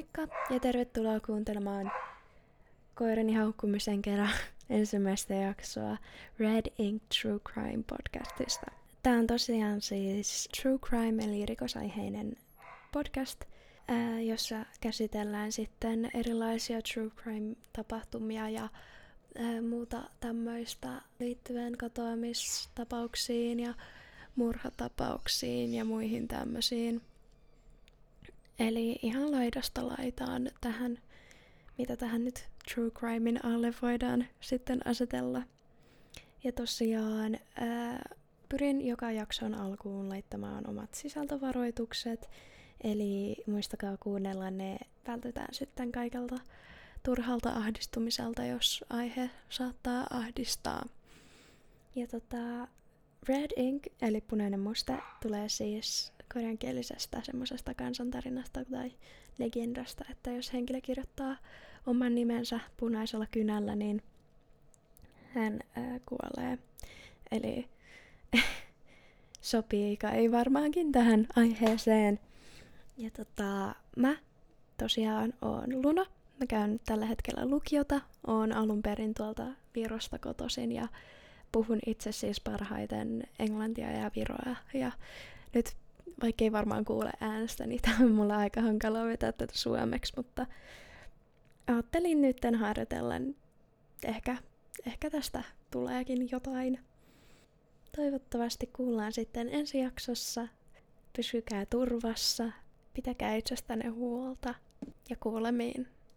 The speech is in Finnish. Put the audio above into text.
Moikka ja tervetuloa kuuntelemaan koirani haukkumisen kerran ensimmäistä jaksoa Red Ink True Crime podcastista. Tämä on tosiaan siis True Crime eli rikosaiheinen podcast, jossa käsitellään sitten erilaisia True Crime-tapahtumia ja muuta tämmöistä liittyen katoamistapauksiin ja murhatapauksiin ja muihin tämmöisiin. Eli ihan laidasta laitaan tähän, mitä tähän nyt True Crimein alle voidaan sitten asetella. Ja tosiaan ää, pyrin joka jakson alkuun laittamaan omat sisältövaroitukset, eli muistakaa kuunnella ne, vältytään sitten kaikelta turhalta ahdistumiselta, jos aihe saattaa ahdistaa. Ja tota, Red Ink, eli punainen muste, tulee siis koreankielisestä semmoisesta kansantarinasta tai legendasta, että jos henkilö kirjoittaa oman nimensä punaisella kynällä, niin hän ää, kuolee. Eli sopii kai varmaankin tähän aiheeseen. Ja tota, mä tosiaan oon Luna. Mä käyn tällä hetkellä lukiota. Oon alun perin tuolta Virosta kotoisin ja puhun itse siis parhaiten englantia ja viroa. Ja nyt, vaikka ei varmaan kuule äänestä, niin tämä on mulla aika hankala vetää tätä suomeksi, mutta ajattelin nyt harjoitellen. Ehkä, ehkä tästä tuleekin jotain. Toivottavasti kuullaan sitten ensi jaksossa. Pysykää turvassa, pitäkää itsestänne huolta ja kuulemiin.